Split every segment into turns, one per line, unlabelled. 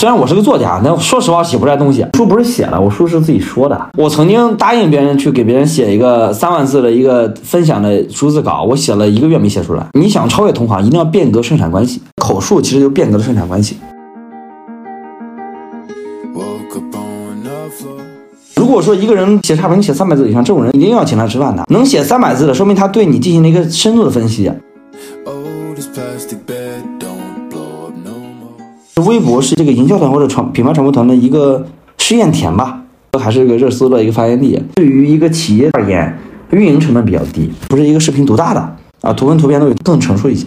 虽然我是个作家，但说实话写不出来东西。书不是写了，我书是自己说的。我曾经答应别人去给别人写一个三万字的一个分享的逐字稿，我写了一个月没写出来。你想超越同行，一定要变革生产关系。口述其实就变革了生产关系。如果说一个人写差评写三百字以上，这种人一定要请他吃饭的。能写三百字的，说明他对你进行了一个深度的分析。微博是这个营销团或者传品牌传播团的一个试验田吧，还是一个热搜的一个发源地。对于一个企业而言，运营成本比较低，不是一个视频独大的啊，图文图片都有更成熟一些。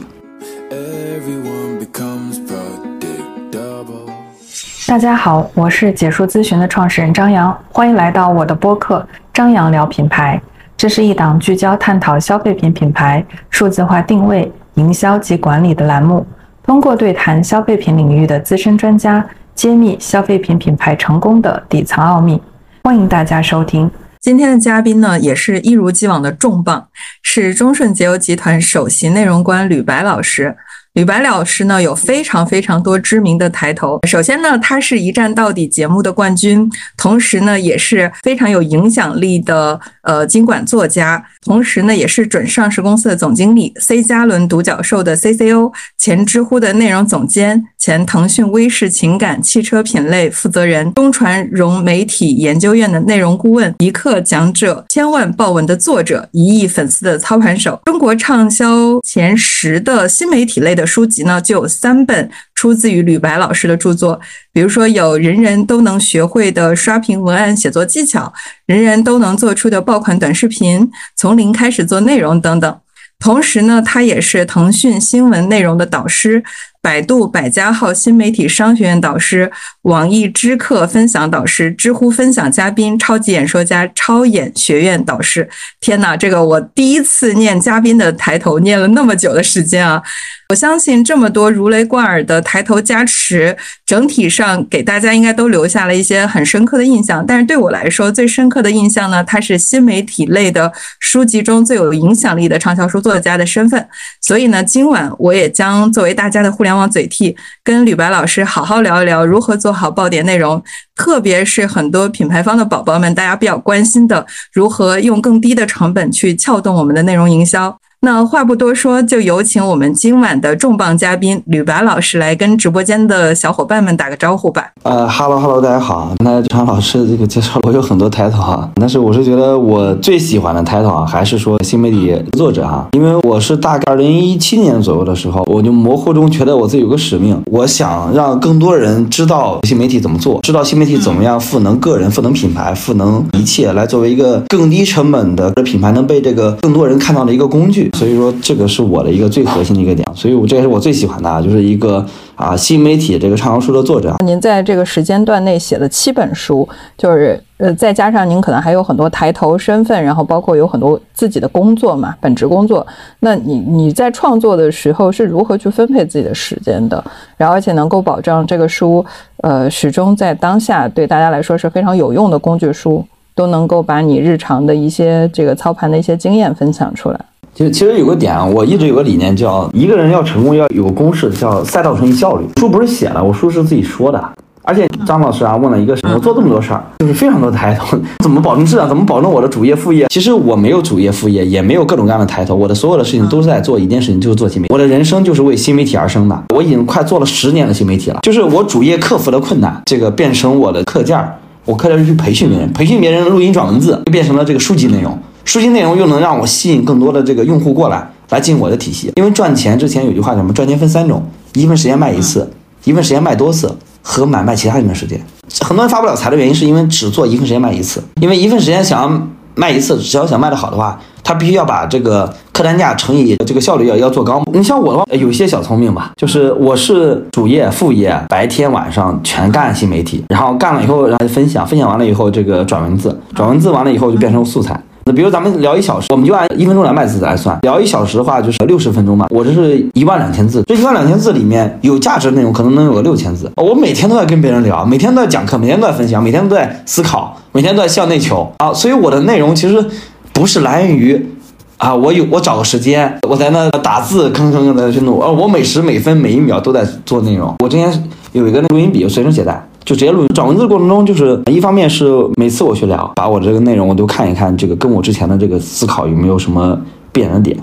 大家好，我是解说咨询的创始人张扬，欢迎来到我的播客《张扬聊品牌》。这是一档聚焦探讨消费品品牌数字化定位、营销及管理的栏目。通过对谈消费品领域的资深专家，揭秘消费品品牌成功的底层奥秘。欢迎大家收听。今天的嘉宾呢，也是一如既往的重磅，是中顺节油集团首席内容官吕白老师。吕白老师呢，有非常非常多知名的抬头。首先呢，他是一站到底节目的冠军，同时呢，也是非常有影响力的呃经管作家，同时呢，也是准上市公司的总经理，C 加轮独角兽的 CCO，前知乎的内容总监，前腾讯微视情感汽车品类负责人，中传融媒体研究院的内容顾问，一课讲者，千万爆文的作者，一亿粉丝的操盘手，中国畅销前十的新媒体类的。书籍呢，就有三本出自于吕白老师的著作，比如说有人人都能学会的刷屏文案写作技巧，人人都能做出的爆款短视频，从零开始做内容等等。同时呢，他也是腾讯新闻内容的导师。百度百家号新媒体商学院导师，网易知客分享导师，知乎分享嘉宾，超级演说家，超演学院导师。天哪，这个我第一次念嘉宾的抬头，念了那么久的时间啊！我相信这么多如雷贯耳的抬头加持，整体上给大家应该都留下了一些很深刻的印象。但是对我来说，最深刻的印象呢，他是新媒体类的书籍中最有影响力的畅销书作家的身份。所以呢，今晚我也将作为大家的互联。往嘴替，跟吕白老师好好聊一聊如何做好爆点内容，特别是很多品牌方的宝宝们，大家比较关心的，如何用更低的成本去撬动我们的内容营销。那话不多说，就有请我们今晚的重磅嘉宾吕白老师来跟直播间的小伙伴们打个招呼吧。
呃哈喽哈喽，大家好。那张老师这个介绍，我有很多 title 啊，但是我是觉得我最喜欢的 title 啊，还是说新媒体作者哈，因为我是大概二零一七年左右的时候，我就模糊中觉得我自己有个使命，我想让更多人知道新媒体怎么做，知道新媒体怎么样赋能个人、赋能品牌、赋能一切，来作为一个更低成本的品牌能被这个更多人看到的一个工具。所以说，这个是我的一个最核心的一个点，所以我这也是我最喜欢的，就是一个啊新媒体这个畅销书的作者。
您在这个时间段内写了七本书，就是呃再加上您可能还有很多抬头身份，然后包括有很多自己的工作嘛，本职工作。那你你在创作的时候是如何去分配自己的时间的？然后而且能够保障这个书呃始终在当下对大家来说是非常有用的工具书，都能够把你日常的一些这个操盘的一些经验分享出来。
其实其实有个点啊，我一直有个理念，叫一个人要成功要有个公式，叫赛道乘以效率。书不是写的，我书是自己说的。而且张老师啊问了一个什么，我做这么多事儿，就是非常多抬头，怎么保证质量？怎么保证我的主业副业？其实我没有主业副业，也没有各种各样的抬头，我的所有的事情都是在做一件事情，就是做新媒体。我的人生就是为新媒体而生的。我已经快做了十年的新媒体了，就是我主业克服了困难，这个变成我的课件儿，我课件是去培训别人，培训别人录音转文字，就变成了这个书籍内容。书籍内容又能让我吸引更多的这个用户过来，来进我的体系。因为赚钱之前有句话叫什么？赚钱分三种：一份时间卖一次，一份时间卖多次，和买卖其他人的时间。很多人发不了财的原因是因为只做一份时间卖一次。因为一份时间想要卖一次，只要想卖得好的话，他必须要把这个客单价乘以这个效率要要做高。你像我的话，有些小聪明吧，就是我是主业副业，白天晚上全干新媒体，然后干了以后，然后分享，分享完了以后这个转文字，转文字完了以后就变成素材。那比如咱们聊一小时，我们就按一分钟两百字来算。聊一小时的话，就是六十分钟嘛。我这是一万两千字，这一万两千字里面有价值的内容可能能有个六千字。我每天都在跟别人聊，每天都在讲课，每天都在分享，每天都在思考，每天都在向内求啊。所以我的内容其实不是来源于。啊，我有我找个时间，我在那打字，吭吭吭的去弄。而，我每时每分每一秒都在做内容。我之前有一个那录音笔，随身携带，就直接录音。找文字的过程中，就是一方面是每次我去聊，把我这个内容我都看一看，这个跟我之前的这个思考有没有什么变的点。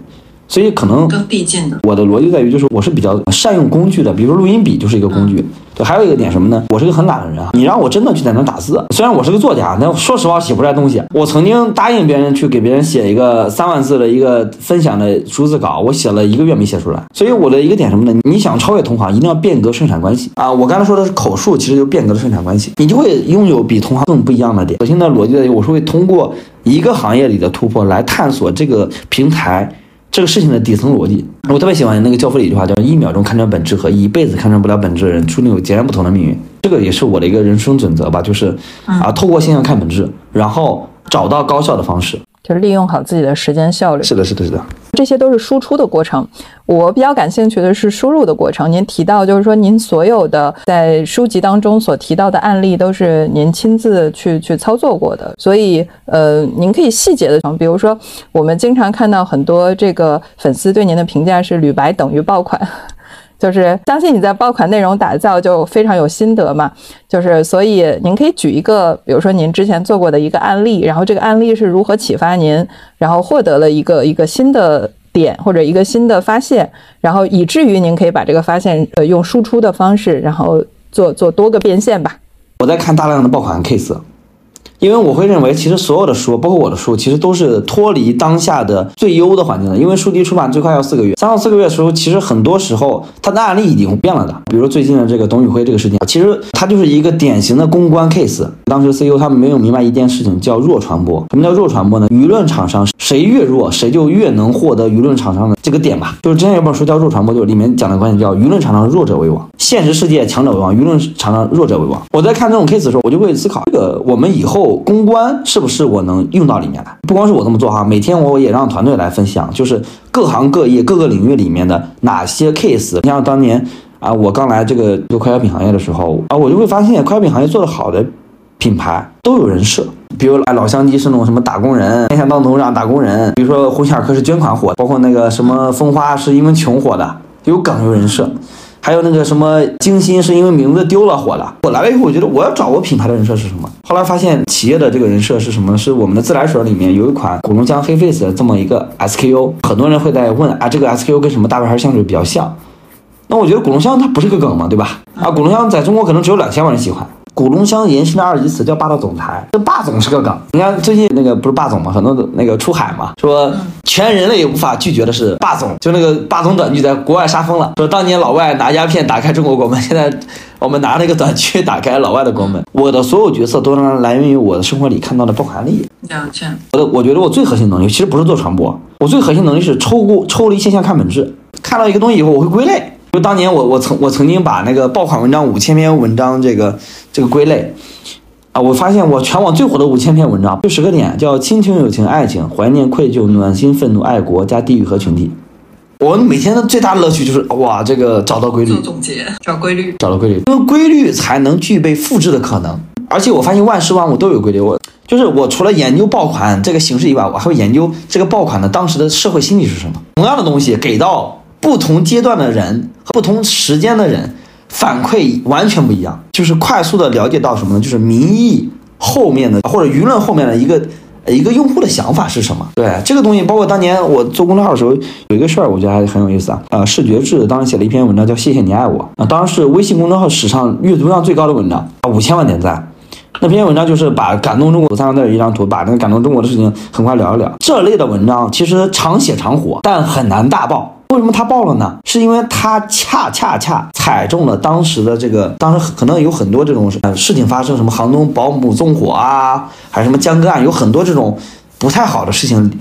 所以可能
更递进的，
我的逻辑在于，就是我是比较善用工具的，比如说录音笔就是一个工具。对，还有一个点什么呢？我是个很懒的人啊。你让我真的去在那打字，虽然我是个作家，但说实话写不出来东西。我曾经答应别人去给别人写一个三万字的一个分享的逐字稿，我写了一个月没写出来。所以我的一个点什么呢？你想超越同行，一定要变革生产关系啊！我刚才说的是口述，其实就变革了生产关系，你就会拥有比同行更不一样的点。我现在逻辑在于，我是会通过一个行业里的突破来探索这个平台。这个事情的底层逻辑，我特别喜欢那个教父的一句话，叫“一秒钟看穿本质和一辈子看穿不了本质的人，注定有截然不同的命运”。这个也是我的一个人生准则吧，就是啊，透过现象看本质，然后找到高效的方式。
就利用好自己的时间效率。
是的，是的，是的，
这些都是输出的过程。我比较感兴趣的是输入的过程。您提到，就是说您所有的在书籍当中所提到的案例，都是您亲自去去操作过的。所以，呃，您可以细节的，比如说，我们经常看到很多这个粉丝对您的评价是“吕白等于爆款”。就是相信你在爆款内容打造就非常有心得嘛，就是所以您可以举一个，比如说您之前做过的一个案例，然后这个案例是如何启发您，然后获得了一个一个新的点或者一个新的发现，然后以至于您可以把这个发现呃用输出的方式，然后做做多个变现吧。
我在看大量的爆款 case。因为我会认为，其实所有的书，包括我的书，其实都是脱离当下的最优的环境的。因为书籍出版最快要四个月，三到四个月的时候，其实很多时候它的案例已经变了的。比如最近的这个董宇辉这个事件，其实它就是一个典型的公关 case。当时 CEO 他们没有明白一件事情，叫弱传播。什么叫弱传播呢？舆论场上谁越弱，谁就越能获得舆论场上的这个点吧。就是之前有本书叫《弱传播》，就是里面讲的观点叫舆论场上弱者为王，现实世界强者为王，舆论场上弱者为王。我在看这种 case 的时候，我就会思考，这个我们以后。公关是不是我能用到里面来？不光是我这么做哈，每天我也让团队来分享，就是各行各业各个领域里面的哪些 case。你像当年啊，我刚来这个做快消品行业的时候啊，我就会发现快消品行业做的好的品牌都有人设，比如哎老乡鸡是那种什么打工人，天下当头上打工人；比如说呼希尔克是捐款火，包括那个什么蜂花是因为穷火的，有梗有人设。还有那个什么精心是因为名字丢了火了。我来了以后，我觉得我要找我品牌的人设是什么？后来发现企业的这个人设是什么？是我们的自来水里面有一款古龙江黑 face 的这么一个 SKU。很多人会在问啊，这个 SKU 跟什么大牌牌香水比较像？那我觉得古龙香它不是个梗嘛，对吧？啊，古龙香在中国可能只有两千万人喜欢。古龙香延伸的二级词叫霸道总裁，这霸总是个梗。你看最近那个不是霸总嘛，很多那个出海嘛，说全人类也无法拒绝的是霸总，就那个霸总短剧在国外杀疯了。说当年老外拿鸦片打开中国国门，现在我们拿那个短剧打开老外的国门。我的所有角色都能来源于我的生活里看到的爆款案例。
两千。
我的我觉得我最核心能力其实不是做传播，我最核心能力是抽过抽离现象看本质。看到一个东西以后，我会归类。就当年我我曾我曾经把那个爆款文章五千篇文章这个这个归类，啊，我发现我全网最火的五千篇文章就十个点，叫亲情、友情、爱情、怀念、愧疚、暖心、愤怒、爱国加地域和群体。我每天的最大乐趣就是哇，这个找到规律，
做总结，找规律，
找到规律，因为规律才能具备复制的可能。而且我发现万事万物都有规律，我就是我除了研究爆款这个形式以外，我还会研究这个爆款的当时的社会心理是什么。同样的东西给到。不同阶段的人和不同时间的人反馈完全不一样，就是快速的了解到什么呢？就是民意后面的或者舆论后面的一个一个用户的想法是什么？对这个东西，包括当年我做公众号的时候，有一个事儿，我觉得还很有意思啊。呃，视觉志当时写了一篇文章叫《谢谢你爱我》啊，当时是微信公众号史上阅读量最高的文章啊，五千万点赞。那篇文章就是把感动中国三张字一张图，把那个感动中国的事情很快聊一聊。这类的文章其实常写常火，但很难大爆。为什么他爆了呢？是因为他恰恰恰踩中了当时的这个，当时可能有很多这种呃事情发生，什么杭州保姆纵火啊，还是什么江歌案，有很多这种不太好的事情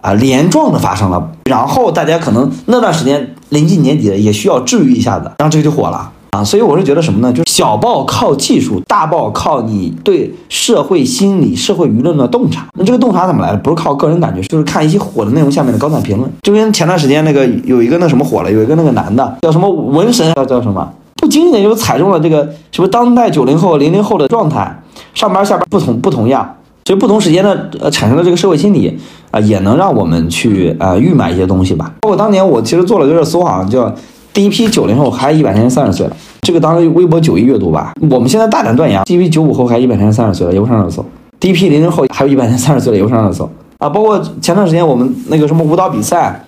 啊连状的发生了。然后大家可能那段时间临近年底了，也需要治愈一下子，然后这个就火了。啊，所以我是觉得什么呢？就是小报靠技术，大报靠你对社会心理、社会舆论的洞察。那这个洞察怎么来的？不是靠个人感觉，就是看一些火的内容下面的高赞评论。就跟前段时间那个有一个那什么火了，有一个那个男的叫什么文神，叫叫什么，不经意的就踩中了这个什么当代九零后、零零后的状态，上班下班不同不同样。所以不同时间的呃产生的这个社会心理啊、也能让我们去呃预买一些东西吧。包括当年我其实做了个热搜啊，叫第一批九零后还一百天前三十岁了，这个当时微博九亿阅读吧。我们现在大胆断言，第一批九五后还一百天前三十岁了，也不上热搜；第一批零零后还有一百天三十岁了，也不上热搜啊。包括前段时间我们那个什么舞蹈比赛。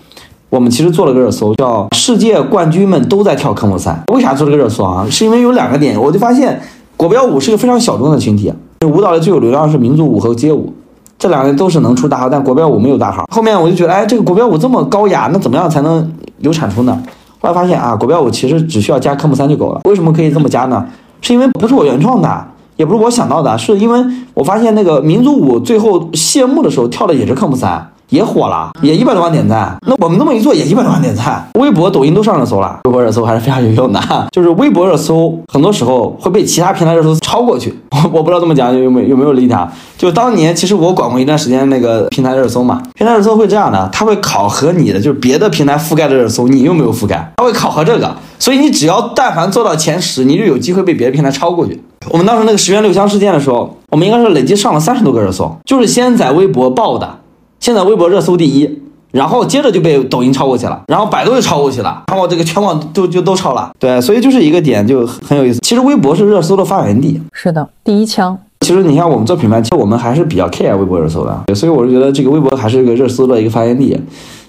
我们其实做了个热搜，叫“世界冠军们都在跳科目三”。为啥做这个热搜啊？是因为有两个点，我就发现国标舞是个非常小众的群体。舞蹈里最有流量是民族舞和街舞，这两个都是能出大号，但国标舞没有大号。后面我就觉得，哎，这个国标舞这么高雅，那怎么样才能有产出呢？后来发现啊，国标舞其实只需要加科目三就够了。为什么可以这么加呢？是因为不是我原创的，也不是我想到的，是因为我发现那个民族舞最后谢幕的时候跳的也是科目三。也火了，也一百多万点赞。那我们这么一做，也一百多万点赞。微博、抖音都上热搜了，微博热搜还是非常有用的。就是微博热搜，很多时候会被其他平台热搜超过去。我 我不知道这么讲有没有有没有理解啊？就当年其实我管过一段时间那个平台热搜嘛，平台热搜会这样的，它会考核你的，就是别的平台覆盖的热搜，你有没有覆盖？它会考核这个，所以你只要但凡做到前十，你就有机会被别的平台超过去。我们当时那个十元六箱事件的时候，我们应该是累计上了三十多个热搜，就是先在微博爆的。现在微博热搜第一，然后接着就被抖音超过去了，然后百度又超过去了，然后这个全网都就都超了。对，所以就是一个点就很有意思。其实微博是热搜的发源地，
是的，第一枪。
其实你像我们做品牌，其实我们还是比较 care 微博热搜的，所以我是觉得这个微博还是一个热搜的一个发源地。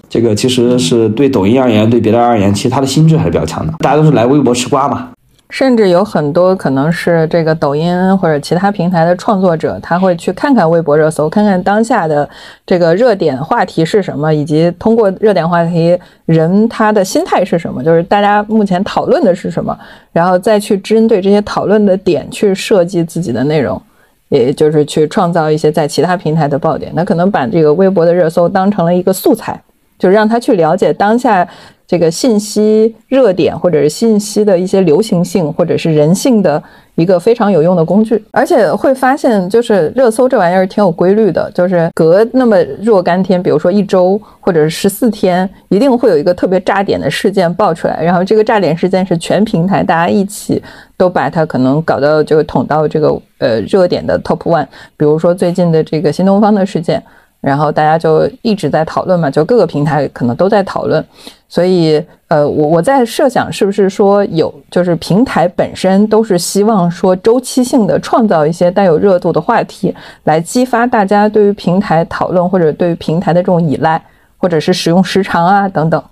这个其实是对抖音而言，对别的而言，其实它的心智还是比较强的。大家都是来微博吃瓜嘛。
甚至有很多可能是这个抖音或者其他平台的创作者，他会去看看微博热搜，看看当下的这个热点话题是什么，以及通过热点话题人他的心态是什么，就是大家目前讨论的是什么，然后再去针对这些讨论的点去设计自己的内容，也就是去创造一些在其他平台的爆点。那可能把这个微博的热搜当成了一个素材，就让他去了解当下。这个信息热点，或者是信息的一些流行性，或者是人性的一个非常有用的工具，而且会发现，就是热搜这玩意儿挺有规律的，就是隔那么若干天，比如说一周或者是十四天，一定会有一个特别炸点的事件爆出来，然后这个炸点事件是全平台大家一起都把它可能搞到这个捅到这个呃热点的 top one，比如说最近的这个新东方的事件。然后大家就一直在讨论嘛，就各个平台可能都在讨论，所以呃，我我在设想是不是说有，就是平台本身都是希望说周期性的创造一些带有热度的话题，来激发大家对于平台讨论或者对于平台的这种依赖，或者是使用时长啊等等。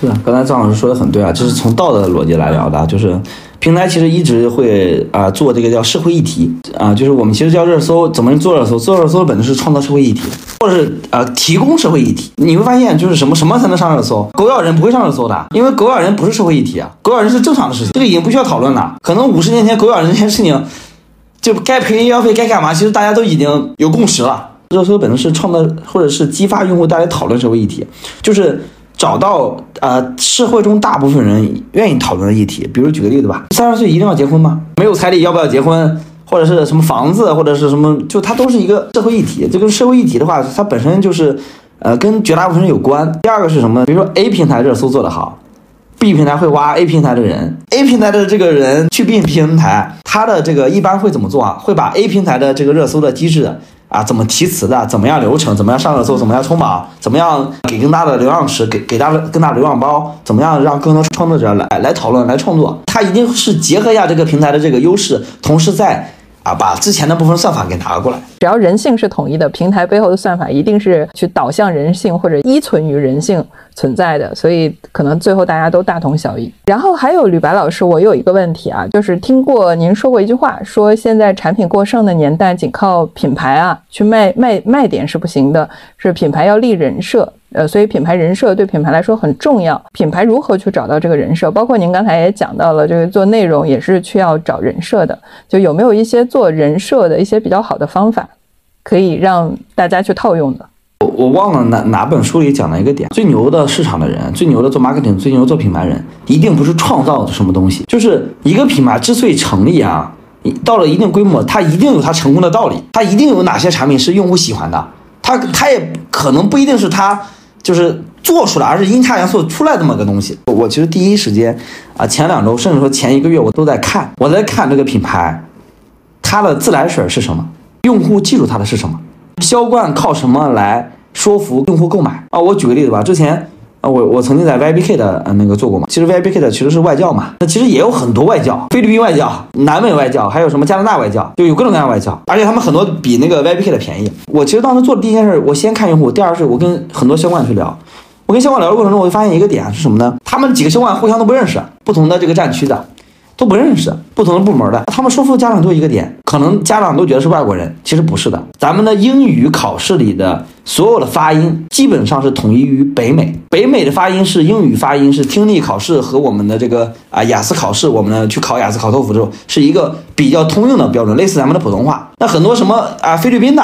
是的，刚才张老师说的很对啊，这是从道德的逻辑来聊的，就是平台其实一直会啊做这个叫社会议题啊，就是我们其实叫热搜，怎么做热搜？做热搜的本质是创造社会议题，或者是啊提供社会议题。你会发现，就是什么什么才能上热搜？狗咬人不会上热搜的，因为狗咬人不是社会议题啊，狗咬人是正常的事情，这个已经不需要讨论了。可能五十年前狗咬人这件事情，就该赔医药费该干嘛，其实大家都已经有共识了。热搜本身是创造或者是激发用户带来讨论社会议题，就是。找到呃社会中大部分人愿意讨论的议题，比如举个例子吧，三十岁一定要结婚吗？没有彩礼要不要结婚？或者是什么房子，或者是什么，就它都是一个社会议题。这个社会议题的话，它本身就是呃跟绝大部分人有关。第二个是什么？比如说 A 平台热搜做得好，B 平台会挖 A 平台的人，A 平台的这个人去 B 平台，他的这个一般会怎么做啊？会把 A 平台的这个热搜的机制。啊，怎么提词的？怎么样流程？怎么样上热搜？怎么样冲榜？怎么样给更大的流量池？给给大更大流量包？怎么样让更多创作者来来讨论、来创作？它一定是结合一下这个平台的这个优势，同时在。啊，把之前的部分算法给拿过来。
只要人性是统一的，平台背后的算法一定是去导向人性或者依存于人性存在的，所以可能最后大家都大同小异。然后还有吕白老师，我有一个问题啊，就是听过您说过一句话，说现在产品过剩的年代，仅靠品牌啊去卖卖卖点是不行的，是品牌要立人设。呃，所以品牌人设对品牌来说很重要。品牌如何去找到这个人设？包括您刚才也讲到了，这个做内容也是需要找人设的。就有没有一些做人设的一些比较好的方法，可以让大家去套用的？
我我忘了哪哪本书里讲了一个点：最牛的市场的人，最牛的做 marketing，最牛做品牌人，一定不是创造什么东西，就是一个品牌之所以成立啊，到了一定规模，它一定有它成功的道理，它一定有哪些产品是用户喜欢的，它它也可能不一定是它。就是做出来，而是阴差阳错出来这么个东西。我其实第一时间啊，前两周甚至说前一个月，我都在看，我在看这个品牌，它的自来水是什么，用户记住它的是什么，销冠靠什么来说服用户购买啊？我举个例子吧，之前。啊，我我曾经在 YBK 的呃那个做过嘛，其实 YBK 的其实是外教嘛，那其实也有很多外教，菲律宾外教、南美外教，还有什么加拿大外教，就有各种各样外教，而且他们很多比那个 YBK 的便宜。我其实当时做的第一件事，我先看用户，第二是我跟很多销冠去聊，我跟销冠聊的过程中，我就发现一个点是什么呢？他们几个销冠互相都不认识，不同的这个战区的。都不认识不同的部门的，他们说服家长都一个点，可能家长都觉得是外国人，其实不是的。咱们的英语考试里的所有的发音基本上是统一于北美，北美的发音是英语发音，是听力考试和我们的这个啊雅思考试，我们呢去考雅思考托福的时候是一个比较通用的标准，类似咱们的普通话。那很多什么啊菲律宾的，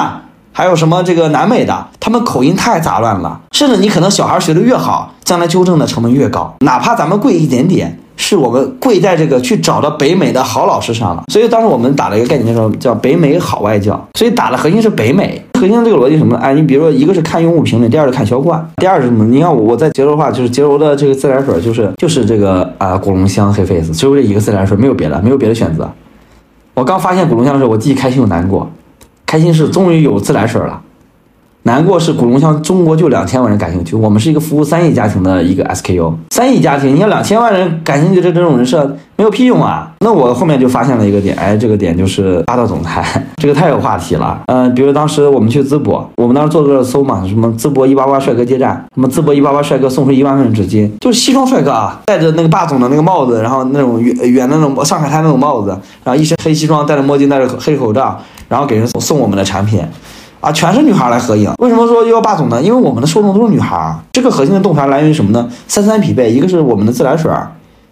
还有什么这个南美的，他们口音太杂乱了，甚至你可能小孩学的越好，将来纠正的成本越高，哪怕咱们贵一点点。是我们贵在这个去找到北美的好老师上了，所以当时我们打了一个概念，叫叫北美好外教。所以打的核心是北美，核心这个逻辑什么？哎，你比如说，一个是看用户评论，第二是看销冠，第二是什么？你看我我在杰柔的话，就是洁柔的这个自来水，就是就是这个啊古龙香黑 face，只有这一个自来水，没有别的，没有别的选择。我刚发现古龙香的时候，我既开心又难过，开心是终于有自来水了。难过是古龙香，中国就两千万人感兴趣。我们是一个服务三亿家庭的一个 SKU，三亿家庭，你看两千万人感兴趣的这种人设没有屁用啊！那我后面就发现了一个点，哎，这个点就是霸道总裁，这个太有话题了。嗯，比如当时我们去淄博，我们当时做个搜嘛，什么淄博一八八帅哥接站，什么淄博一八八帅哥送出一万份纸巾，就是西装帅哥啊，戴着那个霸总的那个帽子，然后那种圆圆的那种上海滩那种帽子，然后一身黑西装，戴着墨镜，戴着黑口罩，然后给人送我们的产品。啊，全是女孩来合影。为什么说又要霸总呢？因为我们的受众都是女孩。这个核心的洞察来源于什么呢？三三匹配，一个是我们的自来水，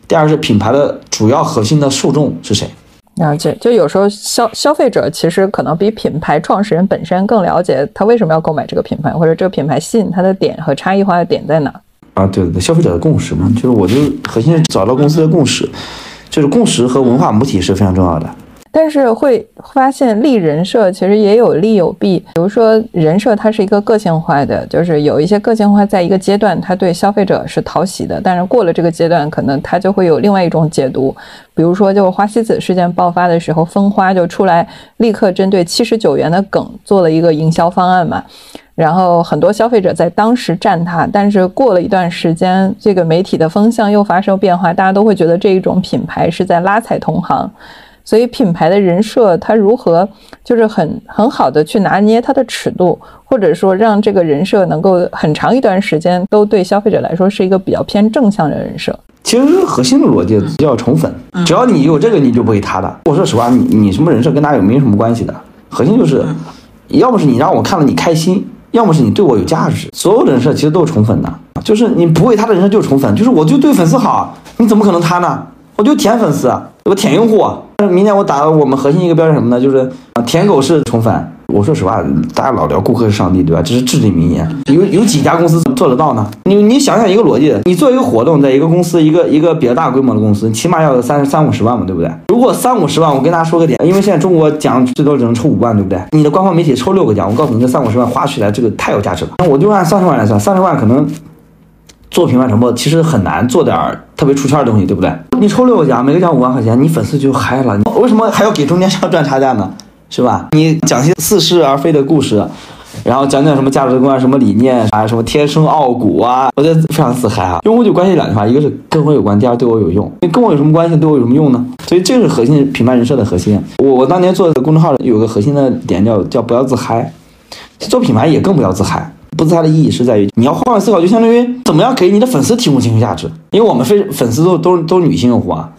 第二是品牌的主要核心的受众是谁？
了解。就有时候消消费者其实可能比品牌创始人本身更了解他为什么要购买这个品牌，或者这个品牌吸引他的点和差异化的点在哪？
啊，对对对，消费者的共识嘛，就是我就核心是找到公司的共识，就是共识和文化母体是非常重要的。
但是会发现立人设其实也有利有弊，比如说人设它是一个个性化的，就是有一些个性化，在一个阶段它对消费者是讨喜的，但是过了这个阶段，可能它就会有另外一种解读。比如说，就花西子事件爆发的时候，蜂花就出来立刻针对七十九元的梗做了一个营销方案嘛，然后很多消费者在当时站它，但是过了一段时间，这个媒体的风向又发生变化，大家都会觉得这一种品牌是在拉踩同行。所以品牌的人设，它如何就是很很好的去拿捏它的尺度，或者说让这个人设能够很长一段时间都对消费者来说是一个比较偏正向的人设。
其实核心的逻辑叫宠粉，只要你有这个，你就不会塌的。我说实话，你你什么人设跟大家有没有什么关系的，核心就是，要么是你让我看了你开心，要么是你对我有价值。所有的人设其实都是宠粉的，就是你不会塌的人设就是宠粉，就是我就对粉丝好，你怎么可能塌呢？我就舔粉丝，我舔用户啊，那。明年我打我们核心一个标准什么呢？就是啊，舔狗式宠粉。我说实话，大家老聊顾客是上帝，对吧？这是至理名言。有有几家公司做得到呢？你你想想一个逻辑，你做一个活动，在一个公司，一个一个比较大规模的公司，起码要有三三五十万嘛，对不对？如果三五十万，我跟大家说个点，因为现在中国奖最多只能抽五万，对不对？你的官方媒体抽六个奖，我告诉你，这三五十万花起来，这个太有价值了。那我就按三十万来算，三十万可能。做品牌传播其实很难做点特别出圈的东西，对不对？你抽六个奖，每个奖五万块钱，你粉丝就嗨了。为什么还要给中间商赚差价呢？是吧？你讲些似是而非的故事，然后讲讲什么价值观、什么理念啊，什么天生傲骨啊，我觉得非常自嗨啊。用户就关心两句话，一个是跟我有关，第二对我有用。你跟我有什么关系？对我有什么用呢？所以这是核心品牌人设的核心。我我当年做的公众号有个核心的点叫叫不要自嗨，做品牌也更不要自嗨。不自嗨的意义是在于，你要换位思考，就相当于怎么样给你的粉丝提供情绪价值。因为我们非粉丝都都是都是女性用户啊，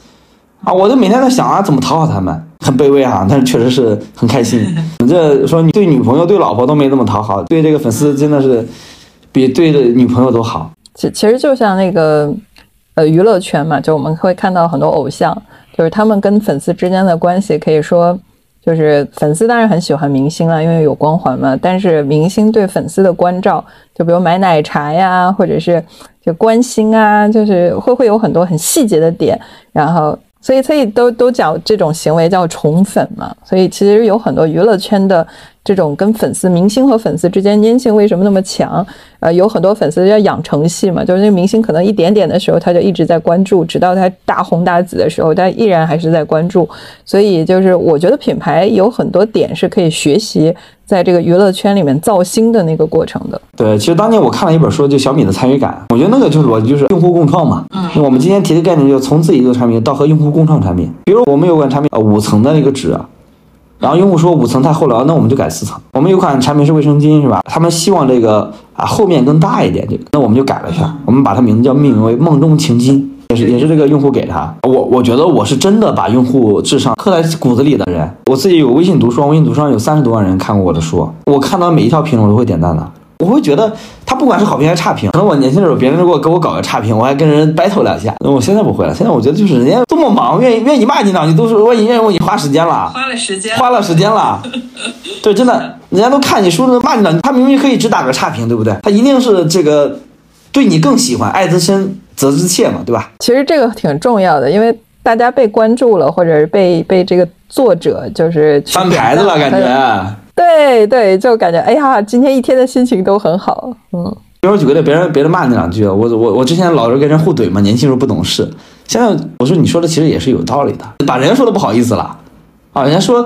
啊，我就每天在想啊，怎么讨好他们，很卑微啊，但是确实是很开心。你这说你对女朋友、对老婆都没这么讨好，对这个粉丝真的是比对的女朋友都好。
其其实就像那个呃娱乐圈嘛，就我们会看到很多偶像，就是他们跟粉丝之间的关系，可以说。就是粉丝当然很喜欢明星了，因为有光环嘛。但是明星对粉丝的关照，就比如买奶茶呀，或者是就关心啊，就是会会有很多很细节的点。然后，所以所以都都讲这种行为叫宠粉嘛。所以其实有很多娱乐圈的这种跟粉丝、明星和粉丝之间粘性为什么那么强？呃，有很多粉丝叫养成系嘛，就是那明星可能一点点的时候他就一直在关注，直到他大红大紫的时候，他依然还是在关注。所以就是我觉得品牌有很多点是可以学习在这个娱乐圈里面造星的那个过程的。
对，其实当年我看了一本书，就小米的参与感，我觉得那个就是逻辑，就是用户共创嘛。嗯，我们今天提的概念就是从自己做产品到和用户共创产品。比如我们有款产品，呃，五层的那个纸。然后用户说五层太厚了，那我们就改四层。我们有款产品是卫生巾，是吧？他们希望这个啊后面更大一点，就，那我们就改了一下，我们把它名字叫命名为梦中情巾，也是也是这个用户给他。我我觉得我是真的把用户智商刻在骨子里的人。我自己有微信读书，微信读书上有三十多万人看过我的书，我看到每一条评论我都会点赞的。我会觉得他不管是好评还是差评，可能我年轻的时候别人如果给我搞个差评，我还跟人 battle 两下。那我现在不会了，现在我觉得就是人家这么忙，愿意愿意骂你两句，都是我已经愿意为你花时间了，
花了时间，
花了时间了。对，真的，人家都看你书了，骂你两句，他明明可以只打个差评，对不对？他一定是这个对你更喜欢，爱之深责之切嘛，对吧？
其实这个挺重要的，因为大家被关注了，或者是被被这个作者就是
翻牌子了，感觉。
对对，就感觉哎呀，今天一天的心情都很好。嗯，
比如举个例，别人别人骂你两句，我我我之前老是跟人互怼嘛，年轻时候不懂事。现在我说你说的其实也是有道理的，把人家说的不好意思了啊，人家说，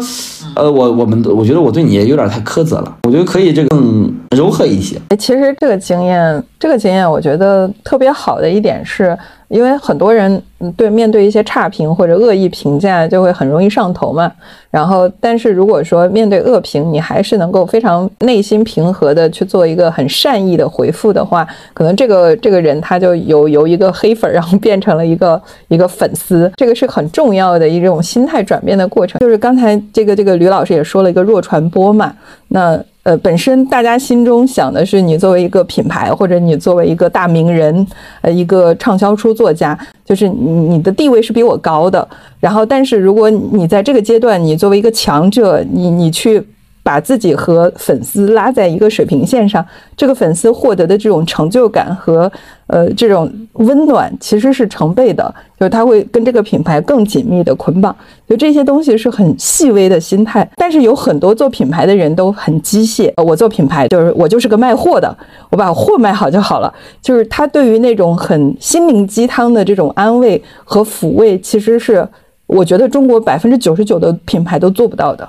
呃，我我们我觉得我对你也有点太苛责了，我觉得可以这个更柔和一些。
其实这个经验，这个经验，我觉得特别好的一点是。因为很多人对面对一些差评或者恶意评价就会很容易上头嘛，然后但是如果说面对恶评，你还是能够非常内心平和的去做一个很善意的回复的话，可能这个这个人他就由由一个黑粉，然后变成了一个一个粉丝，这个是很重要的一种心态转变的过程。就是刚才这个这个吕老师也说了一个弱传播嘛，那。呃，本身大家心中想的是你作为一个品牌，或者你作为一个大名人，呃，一个畅销书作家，就是你的地位是比我高的。然后，但是如果你在这个阶段，你作为一个强者，你你去。把自己和粉丝拉在一个水平线上，这个粉丝获得的这种成就感和呃这种温暖其实是成倍的，就是他会跟这个品牌更紧密的捆绑。就这些东西是很细微的心态，但是有很多做品牌的人都很机械。我做品牌就是我就是个卖货的，我把货卖好就好了。就是他对于那种很心灵鸡汤的这种安慰和抚慰，其实是我觉得中国百分之九十九的品牌都做不到的。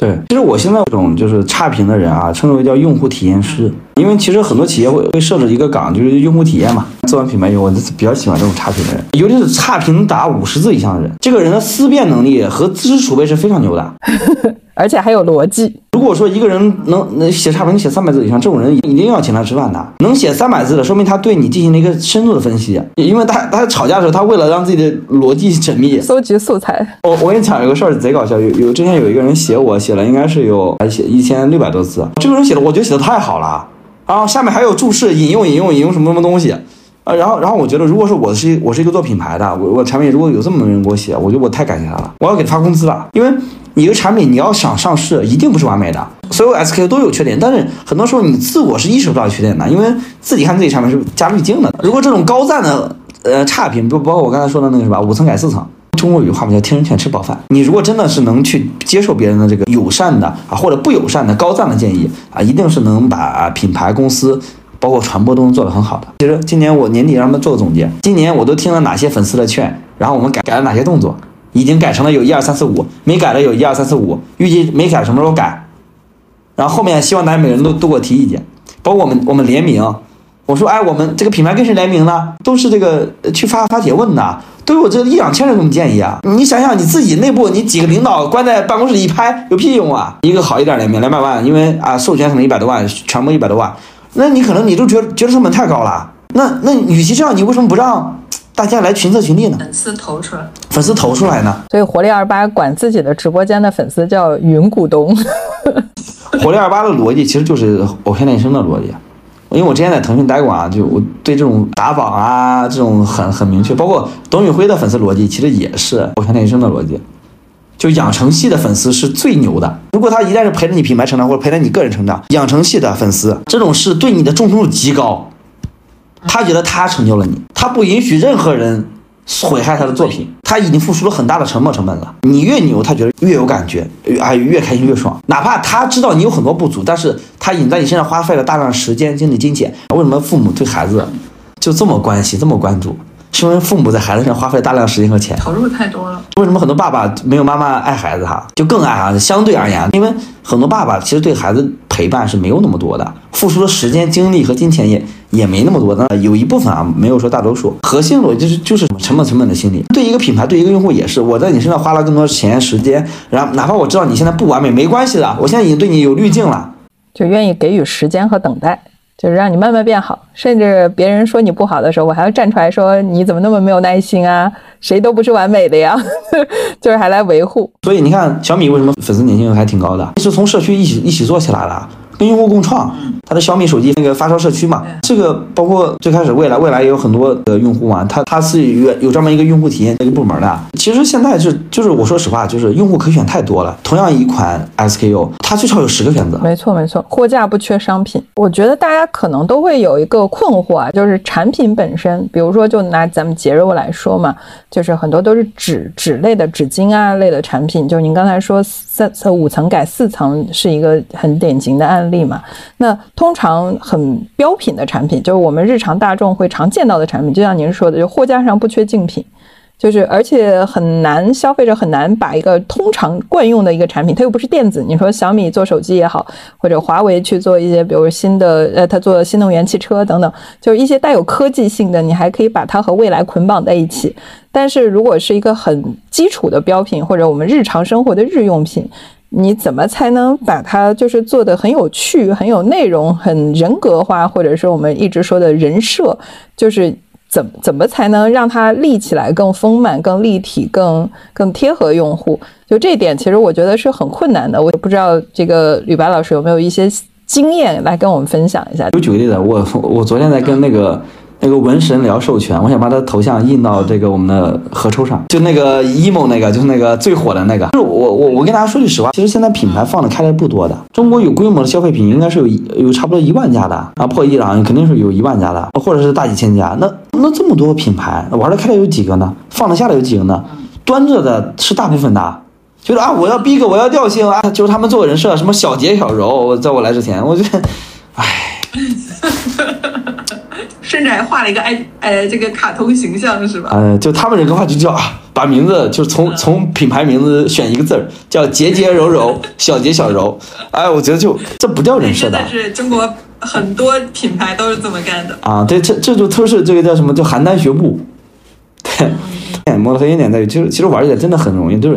对，其实我现在这种就是差评的人啊，称之为叫用户体验师，因为其实很多企业会会设置一个岗，就是用户体验嘛。做完品牌以后，我比较喜欢这种差评的人，尤其是差评达五十字以上的人，这个人的思辨能力和知识储备是非常牛的。
而且还有逻辑。
如果说一个人能能写差评写三百字以上，这种人一定要请他吃饭的。能写三百字的，说明他对你进行了一个深度的分析。因为他他吵架的时候，他为了让自己的逻辑缜密，
搜集素材。
我我跟你讲一个事儿，贼搞笑。有有之前有一个人写我，写了应该是有还写一千六百多字。这个人写的，我觉得写的太好了。然后下面还有注释，引用引用引用什么什么东西。啊，然后然后我觉得，如果说我是我是一个做品牌的，我我产品如果有这么多人给我写，我觉得我太感谢他了，我要给他发工资了，因为。你一个产品你要想上市，一定不是完美的，所有 SKU 都有缺点，但是很多时候你自我是意识不到缺点的，因为自己看自己产品是加滤镜的。如果这种高赞的呃差评，不包括我刚才说的那个什么五层改四层，中国有句话嘛叫听人劝吃饱饭。你如果真的是能去接受别人的这个友善的啊或者不友善的高赞的建议啊，一定是能把品牌公司包括传播都能做得很好的。其实今年我年底让他们做个总结，今年我都听了哪些粉丝的劝，然后我们改改了哪些动作。已经改成了有一二三四五，没改的有一二三四五，预计没改什么时候改？然后后面希望大家每人都都给我提意见，包括我们我们联名，我说哎，我们这个品牌跟谁联名呢？都是这个去发发帖问的，都有这一两千人我们建议啊！你想想你自己内部，你几个领导关在办公室一拍，有屁用啊？一个好一点联名两百万，因为啊授权可能一百多万，全部一百多万，那你可能你都觉得觉得成本太高了。那那与其这样，你为什么不让？大家来群策群力呢，
粉丝投出来，
粉丝投出来呢。
所以活力二八管自己的直播间的粉丝叫云股东。
活力二八的逻辑其实就是偶像练习生的逻辑，因为我之前在腾讯待过啊，就我对这种打榜啊这种很很明确。包括董宇辉的粉丝逻辑其实也是偶像练习生的逻辑，就养成系的粉丝是最牛的。如果他一旦是陪着你品牌成长或者陪着你个人成长，养成系的粉丝这种是对你的忠诚度极高。他觉得他成就了你，他不允许任何人毁害他的作品。他已经付出了很大的沉没成本了。你越牛，他觉得越有感觉，啊，越开心越爽。哪怕他知道你有很多不足，但是他已经在你身上花费了大量时间、精力、金钱。为什么父母对孩子就这么关心、这么关注？是因为父母在孩子身上花费大量时间和钱，
投入太多了。
为什么很多爸爸没有妈妈爱孩子哈？就更爱啊！相对而言，因为很多爸爸其实对孩子陪伴是没有那么多的，付出的时间、精力和金钱也也没那么多。那有一部分啊，没有说大多数。核心逻辑就是就是成本成本的心理。对一个品牌，对一个用户也是。我在你身上花了更多钱、时间，然后哪怕我知道你现在不完美，没关系的，我现在已经对你有滤镜了，
就愿意给予时间和等待。就是让你慢慢变好，甚至别人说你不好的时候，我还要站出来说你怎么那么没有耐心啊？谁都不是完美的呀，就是还来维护。
所以你看小米为什么粉丝粘性还挺高的，是从社区一起一起做起来的。跟用户共创，它的小米手机那个发烧社区嘛，这个包括最开始未来未来也有很多的用户嘛，它它是有有专门一个用户体验那个部门的。其实现在是就是我说实话，就是用户可选太多了。同样一款 SKU，它最少有十个选择。
没错没错，货架不缺商品。我觉得大家可能都会有一个困惑啊，就是产品本身，比如说就拿咱们洁柔来说嘛，就是很多都是纸纸类的纸巾啊类的产品，就是您刚才说三层五层改四层是一个很典型的案例。例嘛，那通常很标品的产品，就是我们日常大众会常见到的产品，就像您说的，就货架上不缺竞品，就是而且很难，消费者很难把一个通常惯用的一个产品，它又不是电子，你说小米做手机也好，或者华为去做一些，比如新的，呃，它做新能源汽车等等，就是一些带有科技性的，你还可以把它和未来捆绑在一起。但是如果是一个很基础的标品，或者我们日常生活的日用品。你怎么才能把它就是做的很有趣、很有内容、很人格化，或者是我们一直说的人设，就是怎怎么才能让它立起来更丰满、更立体、更更贴合用户？就这点，其实我觉得是很困难的。我也不知道这个吕白老师有没有一些经验来跟我们分享一下。
就举个例子，我我昨天在跟那个。那个文神聊授权，我想把他头像印到这个我们的合抽上，就那个 emo 那个，就是那个最火的那个。就是我我我跟大家说句实话，其实现在品牌放的开的不多的。中国有规模的消费品应该是有有差不多一万家的啊，破亿了肯定是有一万家的，或者是大几千家。那那这么多品牌玩的开的有几个呢？放得下的有几个呢？端着的是大部分的，就是啊，我要逼格，我要调性啊，就是他们做人设，什么小洁小柔，在我来之前，我觉得，唉。
甚至还画了一个哎呃这个卡通形象是吧？
呃，就他们人格化就叫啊，把名字就是从从品牌名字选一个字儿，叫洁洁柔柔，小洁小柔。哎，我觉得就这不叫人设的。
是中国很多品牌都是这么干的
啊。对，这这就特是这个叫什么叫邯郸学步。对，摸的黑心点在于，其实其实玩起来真的很容易，就是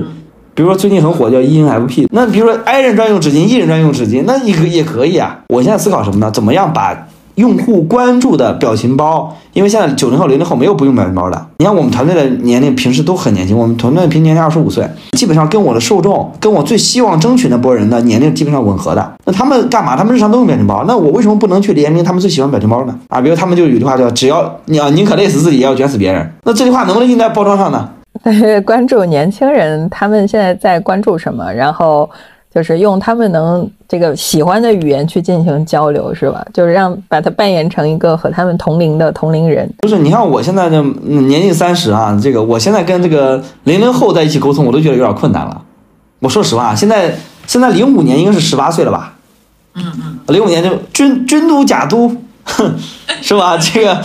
比如说最近很火叫 ENFP，那比如说 I 人专用纸巾，E 人专用纸巾，那也可也可以啊。我现在思考什么呢？怎么样把？用户关注的表情包，因为现在九零后、零零后没有不用表情包的。你看我们团队的年龄平时都很年轻，我们团队平均年龄二十五岁，基本上跟我的受众、跟我最希望争取那波人的年龄基本上吻合的。那他们干嘛？他们日常都用表情包，那我为什么不能去联名他们最喜欢表情包呢？啊，比如他们就有句话叫“只要你要宁可累死自己，也要卷死别人”。那这句话能不能印在包装上呢？
关注年轻人，他们现在在关注什么？然后。就是用他们能这个喜欢的语言去进行交流，是吧？就是让把它扮演成一个和他们同龄的同龄人。
就是你看我现在的年近三十啊，这个我现在跟这个零零后在一起沟通，我都觉得有点困难了。我说实话，现在现在零五年应该是十八岁了吧？
嗯嗯，
零五年就军军都假都，是吧？这个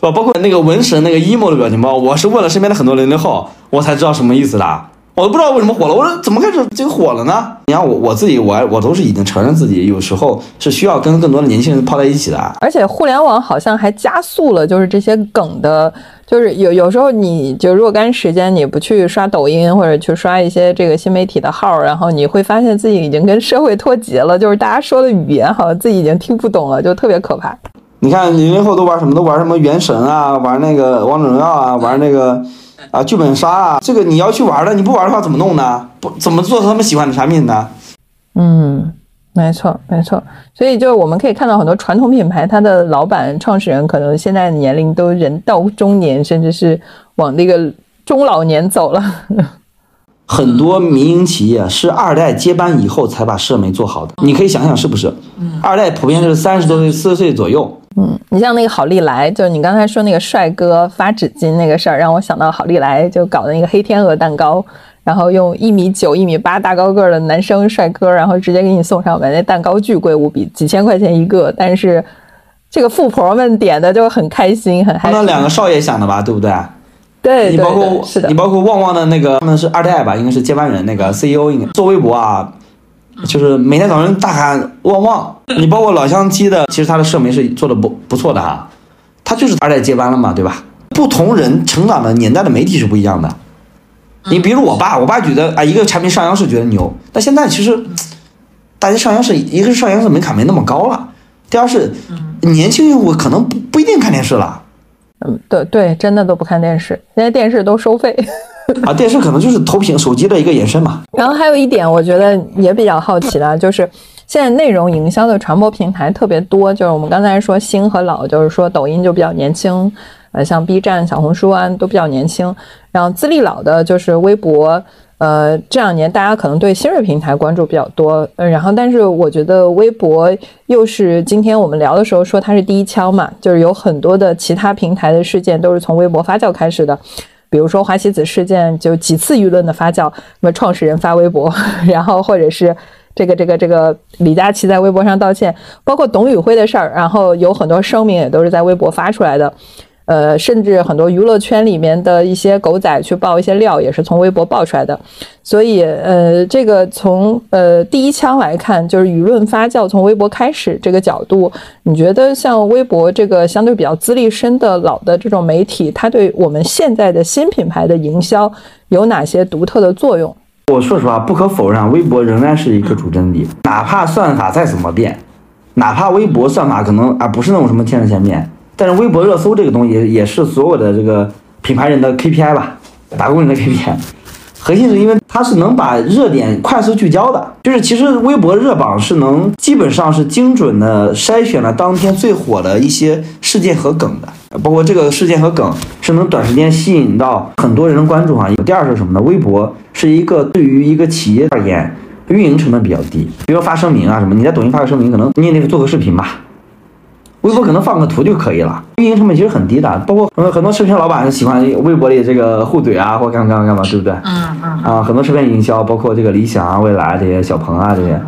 吧？包括那个文神那个 emo 的表情包，我是问了身边的很多零零后，我才知道什么意思的。我都不知道为什么火了，我说怎么开始这个火了呢？你看我我自己，我我都是已经承认自己有时候是需要跟更多的年轻人泡在一起的。
而且互联网好像还加速了，就是这些梗的，就是有有时候你就若干时间你不去刷抖音或者去刷一些这个新媒体的号，然后你会发现自己已经跟社会脱节了，就是大家说的语言好像自己已经听不懂了，就特别可怕。
你看零零后都玩什么？都玩什么原神啊，玩那个王者荣耀啊，玩那个。啊，剧本杀啊，这个你要去玩的，你不玩的话怎么弄呢？不怎么做他们喜欢的产品呢？
嗯，没错没错。所以就我们可以看到很多传统品牌，它的老板、创始人可能现在年龄都人到中年，甚至是往那个中老年走了。
很多民营企业是二代接班以后才把社媒做好的，你可以想想是不是？二代普遍是三十多岁、四十岁左右。
嗯，你像那个好利来，就是你刚才说那个帅哥发纸巾那个事儿，让我想到好利来就搞的那个黑天鹅蛋糕，然后用一米九、一米八大高个儿的男生帅哥，然后直接给你送上门，那蛋糕巨贵无比，几千块钱一个，但是这个富婆们点的就很开心，很嗨。
那两个少爷想的吧，对不对？
对，
你包括
是的，
你包括旺旺的那个他们是二代吧，应该是接班人，那个 CEO 应该做微博啊。就是每天早上大喊旺旺，你包括老乡鸡的，其实他的社媒是做的不不错的哈，他就是二代接班了嘛，对吧？不同人成长的年代的媒体是不一样的。你比如我爸，我爸觉得啊，一个产品上央视觉得牛，但现在其实大家上央视，一个是上央视门槛没那么高了，第二是年轻用户可能不不一定看电视了。
嗯，对对，真的都不看电视，现在电视都收费。
啊，电视可能就是投屏手机的一个延伸嘛。
然后还有一点，我觉得也比较好奇的，就是现在内容营销的传播平台特别多，就是我们刚才说新和老，就是说抖音就比较年轻，呃，像 B 站、小红书啊都比较年轻。然后资历老的就是微博，呃，这两年大家可能对新锐平台关注比较多。嗯，然后但是我觉得微博又是今天我们聊的时候说它是第一枪嘛，就是有很多的其他平台的事件都是从微博发酵开始的。比如说华西子事件，就几次舆论的发酵，那么创始人发微博，然后或者是这个这个这个李佳琦在微博上道歉，包括董宇辉的事儿，然后有很多声明也都是在微博发出来的。呃，甚至很多娱乐圈里面的一些狗仔去爆一些料，也是从微博爆出来的。所以，呃，这个从呃第一枪来看，就是舆论发酵从微博开始这个角度，你觉得像微博这个相对比较资历深的老的这种媒体，它对我们现在的新品牌的营销有哪些独特的作用？
我说实话，不可否认，微博仍然是一个主阵地，哪怕算法再怎么变，哪怕微博算法可能啊不是那种什么千人千面。但是微博热搜这个东西也是所有的这个品牌人的 KPI 吧，打工人的 KPI。核心是因为它是能把热点快速聚焦的，就是其实微博热榜是能基本上是精准的筛选了当天最火的一些事件和梗的，包括这个事件和梗是能短时间吸引到很多人的关注啊。第二是什么呢？微博是一个对于一个企业而言运营成本比较低，比如说发声明啊什么，你在抖音发个声明，可能你也得做个视频吧。微博可能放个图就可以了，运营成本其实很低的。包括很多很多视频老板喜欢微博里这个互怼啊，或干嘛干嘛干嘛，对不对？
嗯嗯。
啊，很多视频营销，包括这个理想啊、未来这些小鹏啊这些，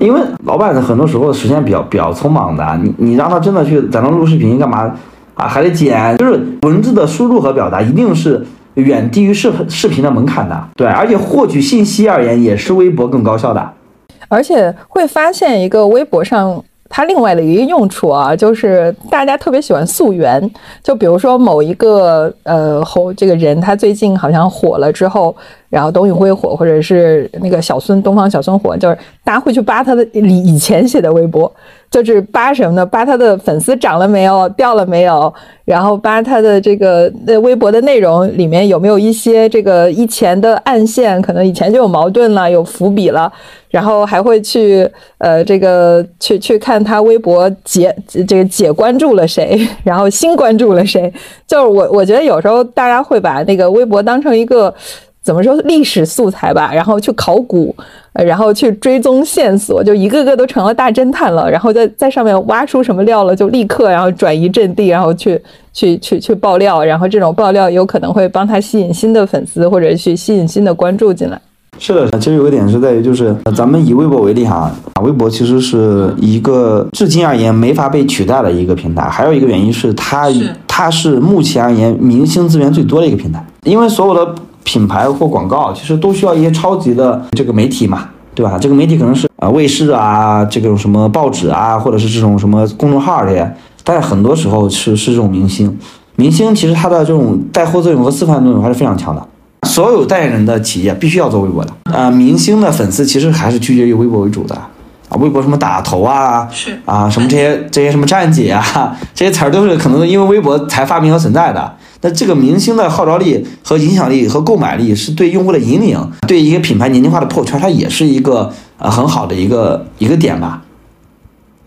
因为老板很多时候时间比较比较匆忙的，你你让他真的去在那录视频干嘛啊？还得剪，就是文字的输入和表达一定是远低于视视频的门槛的。对，而且获取信息而言也是微博更高效的。
而且会发现一个微博上。它另外的一个用处啊，就是大家特别喜欢溯源。就比如说某一个呃红这个人，他最近好像火了之后，然后董宇辉火，或者是那个小孙东方小孙火，就是大家会去扒他的以以前写的微博。就是扒什么呢？扒他的粉丝涨了没有，掉了没有？然后扒他的这个呃微博的内容里面有没有一些这个以前的暗线，可能以前就有矛盾了，有伏笔了。然后还会去呃这个去去看他微博解这个解关注了谁，然后新关注了谁。就是我我觉得有时候大家会把那个微博当成一个。怎么说历史素材吧，然后去考古，然后去追踪线索，就一个个都成了大侦探了。然后在在上面挖出什么料了，就立刻然后转移阵地，然后去 去去去爆料。然后这种爆料有可能会帮他吸引新的粉丝，或者去吸引新的关注进来。
是的，其实有一点是在于，就是咱们以微博为例哈，微博其实是一个至今而言没法被取代的一个平台。还有一个原因是它它是目前而言明星资源最多的一个平台，因为所有的。品牌或广告其实都需要一些超级的这个媒体嘛，对吧？这个媒体可能是啊卫视啊，这种什么报纸啊，或者是这种什么公众号这些。但是很多时候是是这种明星，明星其实他的这种带货作用和示范作用还是非常强的。所有代言人的企业必须要做微博的啊，明星的粉丝其实还是取决于微博为主的啊。微博什么打头啊，
是
啊，什么这些这些什么站姐啊，这些词儿都是可能因为微博才发明和存在的。那这个明星的号召力和影响力和购买力是对用户的引领，对一个品牌年轻化的破圈，它也是一个呃很好的一个一个点吧。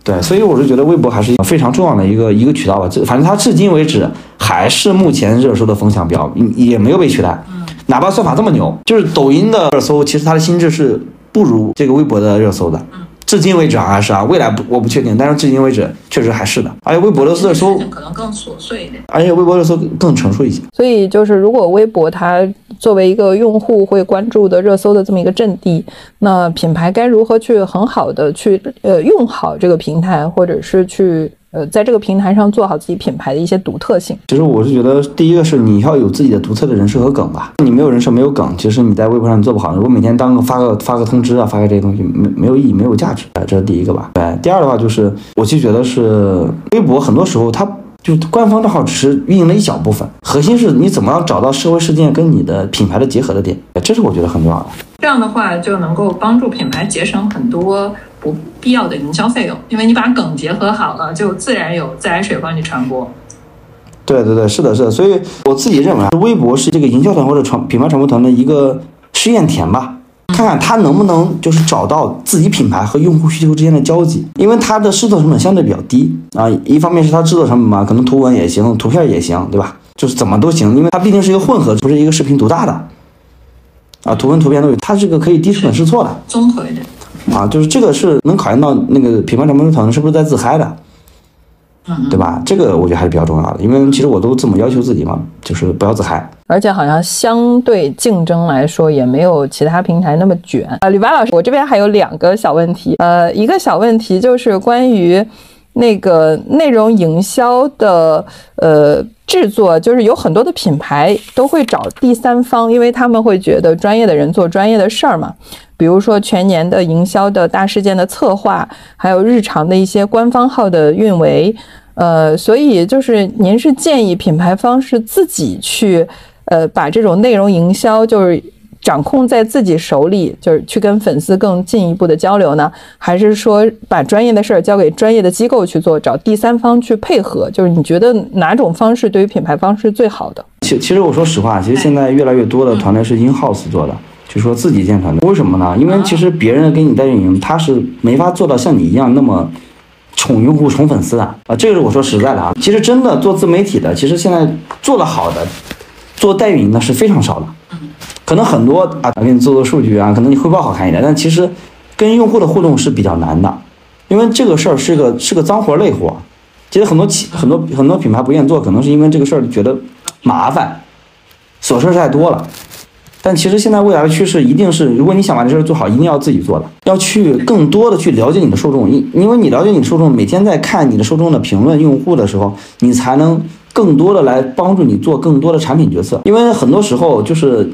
对，所以我是觉得微博还是非常重要的一个一个渠道吧。这反正它至今为止还是目前热搜的风向标，也没有被取代。哪怕算法这么牛，就是抖音的热搜，其实它的心智是不如这个微博的热搜的。至今为止好像是啊，未来不我不确定，但是至今为止确实还是的。而且微博的热搜
可能更琐碎一点，
而且微博热搜更成熟一些。
所以就是，如果微博它作为一个用户会关注的热搜的这么一个阵地，那品牌该如何去很好的去呃用好这个平台，或者是去。呃，在这个平台上做好自己品牌的一些独特性。
其实我是觉得，第一个是你要有自己的独特的人设和梗吧。你没有人设，没有梗，其实你在微博上你做不好。如果每天当个发个发个通知啊，发个这些东西，没没有意义，没有价值。这是第一个吧。对，第二的话就是，我其实觉得是微博很多时候它就官方账号只是运营了一小部分，核心是你怎么样找到社会事件跟你的品牌的结合的点，这是我觉得很重要的。
这样的话就能够帮助品牌节省很多。不必要的营销费用，因为你把梗结合好了，就自然有自来水帮你传播。
对对对，是的，是的。所以我自己认为，微博是这个营销团或者传品牌传播团的一个试验田吧，看看它能不能就是找到自己品牌和用户需求之间的交集。因为它的制作成本相对比较低啊，一方面是它制作成本嘛，可能图文也行，图片也行，对吧？就是怎么都行，因为它毕竟是一个混合，不是一个视频独大的啊，图文图片都有，它这个可以低成本试错的，
综合一点。
啊，就是这个是能考验到那个品牌传播团是不是在自嗨的，对吧？这个我觉得还是比较重要的，因为其实我都这么要求自己嘛，就是不要自嗨。
而且好像相对竞争来说，也没有其他平台那么卷啊。吕白老师，我这边还有两个小问题，呃，一个小问题就是关于那个内容营销的呃制作，就是有很多的品牌都会找第三方，因为他们会觉得专业的人做专业的事儿嘛。比如说全年的营销的大事件的策划，还有日常的一些官方号的运维，呃，所以就是您是建议品牌方是自己去，呃，把这种内容营销就是掌控在自己手里，就是去跟粉丝更进一步的交流呢，还是说把专业的事儿交给专业的机构去做，找第三方去配合？就是你觉得哪种方式对于品牌方是最好的？
其其实我说实话，其实现在越来越多的团队是 in house 做的。就说自己建团队，为什么呢？因为其实别人给你代运营，他是没法做到像你一样那么宠用户、宠粉丝的啊。这个是我说实在的啊。其实真的做自媒体的，其实现在做的好的，做代运营的是非常少的。可能很多啊，给你做做数据啊，可能你汇报好看一点，但其实跟用户的互动是比较难的，因为这个事儿是个是个脏活累活。其实很多企很多很多品牌不愿意做，可能是因为这个事儿觉得麻烦，琐事儿太多了。但其实现在未来的趋势一定是，如果你想把这事儿做好，一定要自己做的，要去更多的去了解你的受众，因因为你了解你的受众，每天在看你的受众的评论、用户的时候，你才能更多的来帮助你做更多的产品决策。因为很多时候就是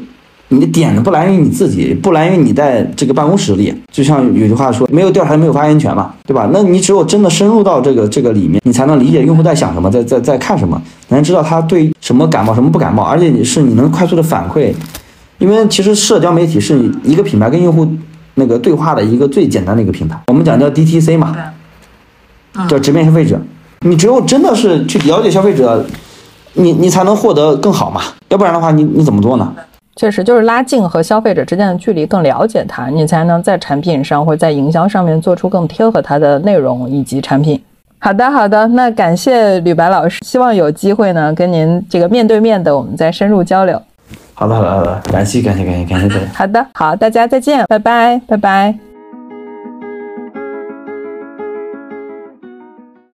你的点子不来源于你自己，不来源于你在这个办公室里，就像有句话说，没有调查没有发言权嘛，对吧？那你只有真的深入到这个这个里面，你才能理解用户在想什么，在在在看什么，才能知道他对什么感冒，什么不感冒，而且你是你能快速的反馈。因为其实社交媒体是一个品牌跟用户那个对话的一个最简单的一个平台，我们讲叫 DTC 嘛，叫直面消费者。你只有真的是去了解消费者，你你才能获得更好嘛，要不然的话，你你怎么做呢？
确实，就是拉近和消费者之间的距离，更了解他，你才能在产品上或者在营销上面做出更贴合他的内容以及产品。好的，好的，那感谢吕白老师，希望有机会呢跟您这个面对面的我们再深入交流。
好的，好的，好的，感谢，感谢，感谢，感谢。
好的，好，大家再见，拜拜，拜拜。